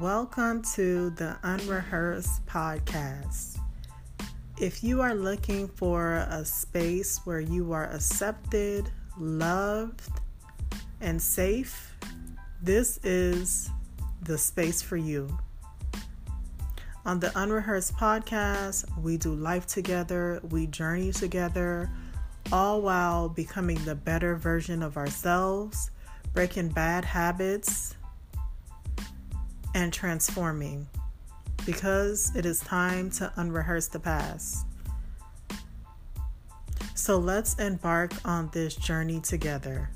Welcome to the Unrehearsed Podcast. If you are looking for a space where you are accepted, loved, and safe, this is the space for you. On the Unrehearsed Podcast, we do life together, we journey together, all while becoming the better version of ourselves, breaking bad habits and transforming because it is time to unrehearse the past. So let's embark on this journey together.